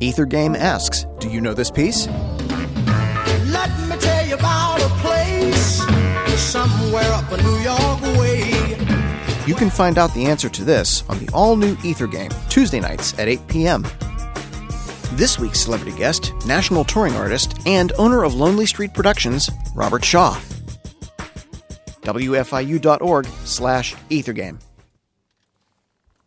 Ether Game asks, Do you know this piece? Let me tell you about a place somewhere up in New York way. You can find out the answer to this on the all new Ether Game, Tuesday nights at 8 p.m. This week's celebrity guest, national touring artist and owner of Lonely Street Productions, Robert Shaw. WFIU.org slash Ethergame.